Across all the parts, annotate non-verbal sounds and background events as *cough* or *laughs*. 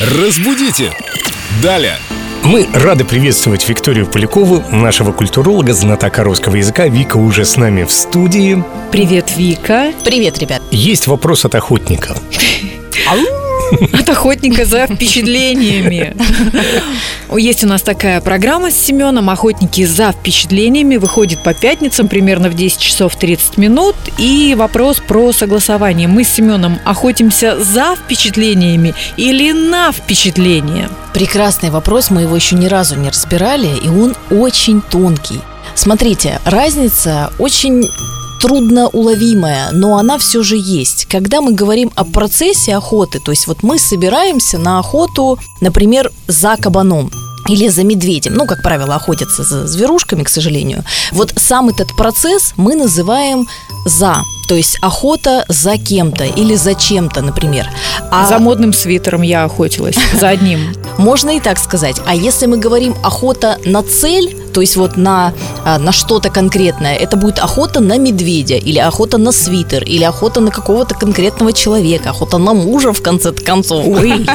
Разбудите! Далее! Мы рады приветствовать Викторию Полякову, нашего культуролога, знатока русского языка. Вика уже с нами в студии. Привет, Вика. Привет, ребят. Есть вопрос от охотника. От охотника за впечатлениями. Есть у нас такая программа с Семеном «Охотники за впечатлениями». Выходит по пятницам примерно в 10 часов 30 минут. И вопрос про согласование. Мы с Семеном охотимся за впечатлениями или на впечатления? Прекрасный вопрос, мы его еще ни разу не разбирали, и он очень тонкий. Смотрите, разница очень трудно уловимая, но она все же есть. Когда мы говорим о процессе охоты, то есть вот мы собираемся на охоту, например, за кабаном, или за медведем. Ну, как правило, охотятся за зверушками, к сожалению. Вот сам этот процесс мы называем за. То есть охота за кем-то или за чем-то, например. А за модным свитером я охотилась, за одним. *laughs* Можно и так сказать. А если мы говорим охота на цель, то есть вот на, а, на что-то конкретное, это будет охота на медведя, или охота на свитер, или охота на какого-то конкретного человека, охота на мужа, в конце концов. Ой,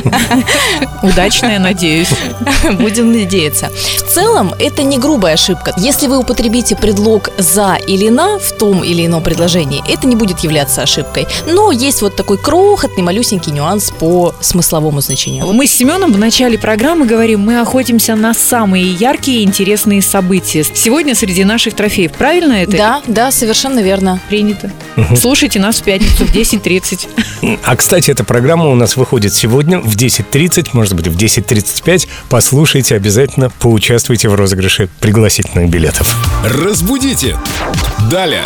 *laughs* удачная, надеюсь. *laughs* Будем надеяться. В целом, это не грубая ошибка. Если вы употребите предлог «за» или «на» в том или ином предложении, это не будет являться ошибкой. Но есть вот такой крохотный, малюсенький нюанс по смысловому значению. Мы с Семеном в начале программы говорим, мы охотимся на самые яркие и интересные события. Сегодня среди наших трофеев. Правильно это? Да, да, совершенно верно. Принято. Слушайте нас в пятницу в 10.30. А, кстати, эта программа у нас выходит сегодня в 10.30, может быть, в 10.35. Послушайте обязательно, поучаствуйте в розыгрыше пригласительных билетов. Разбудите! Далее!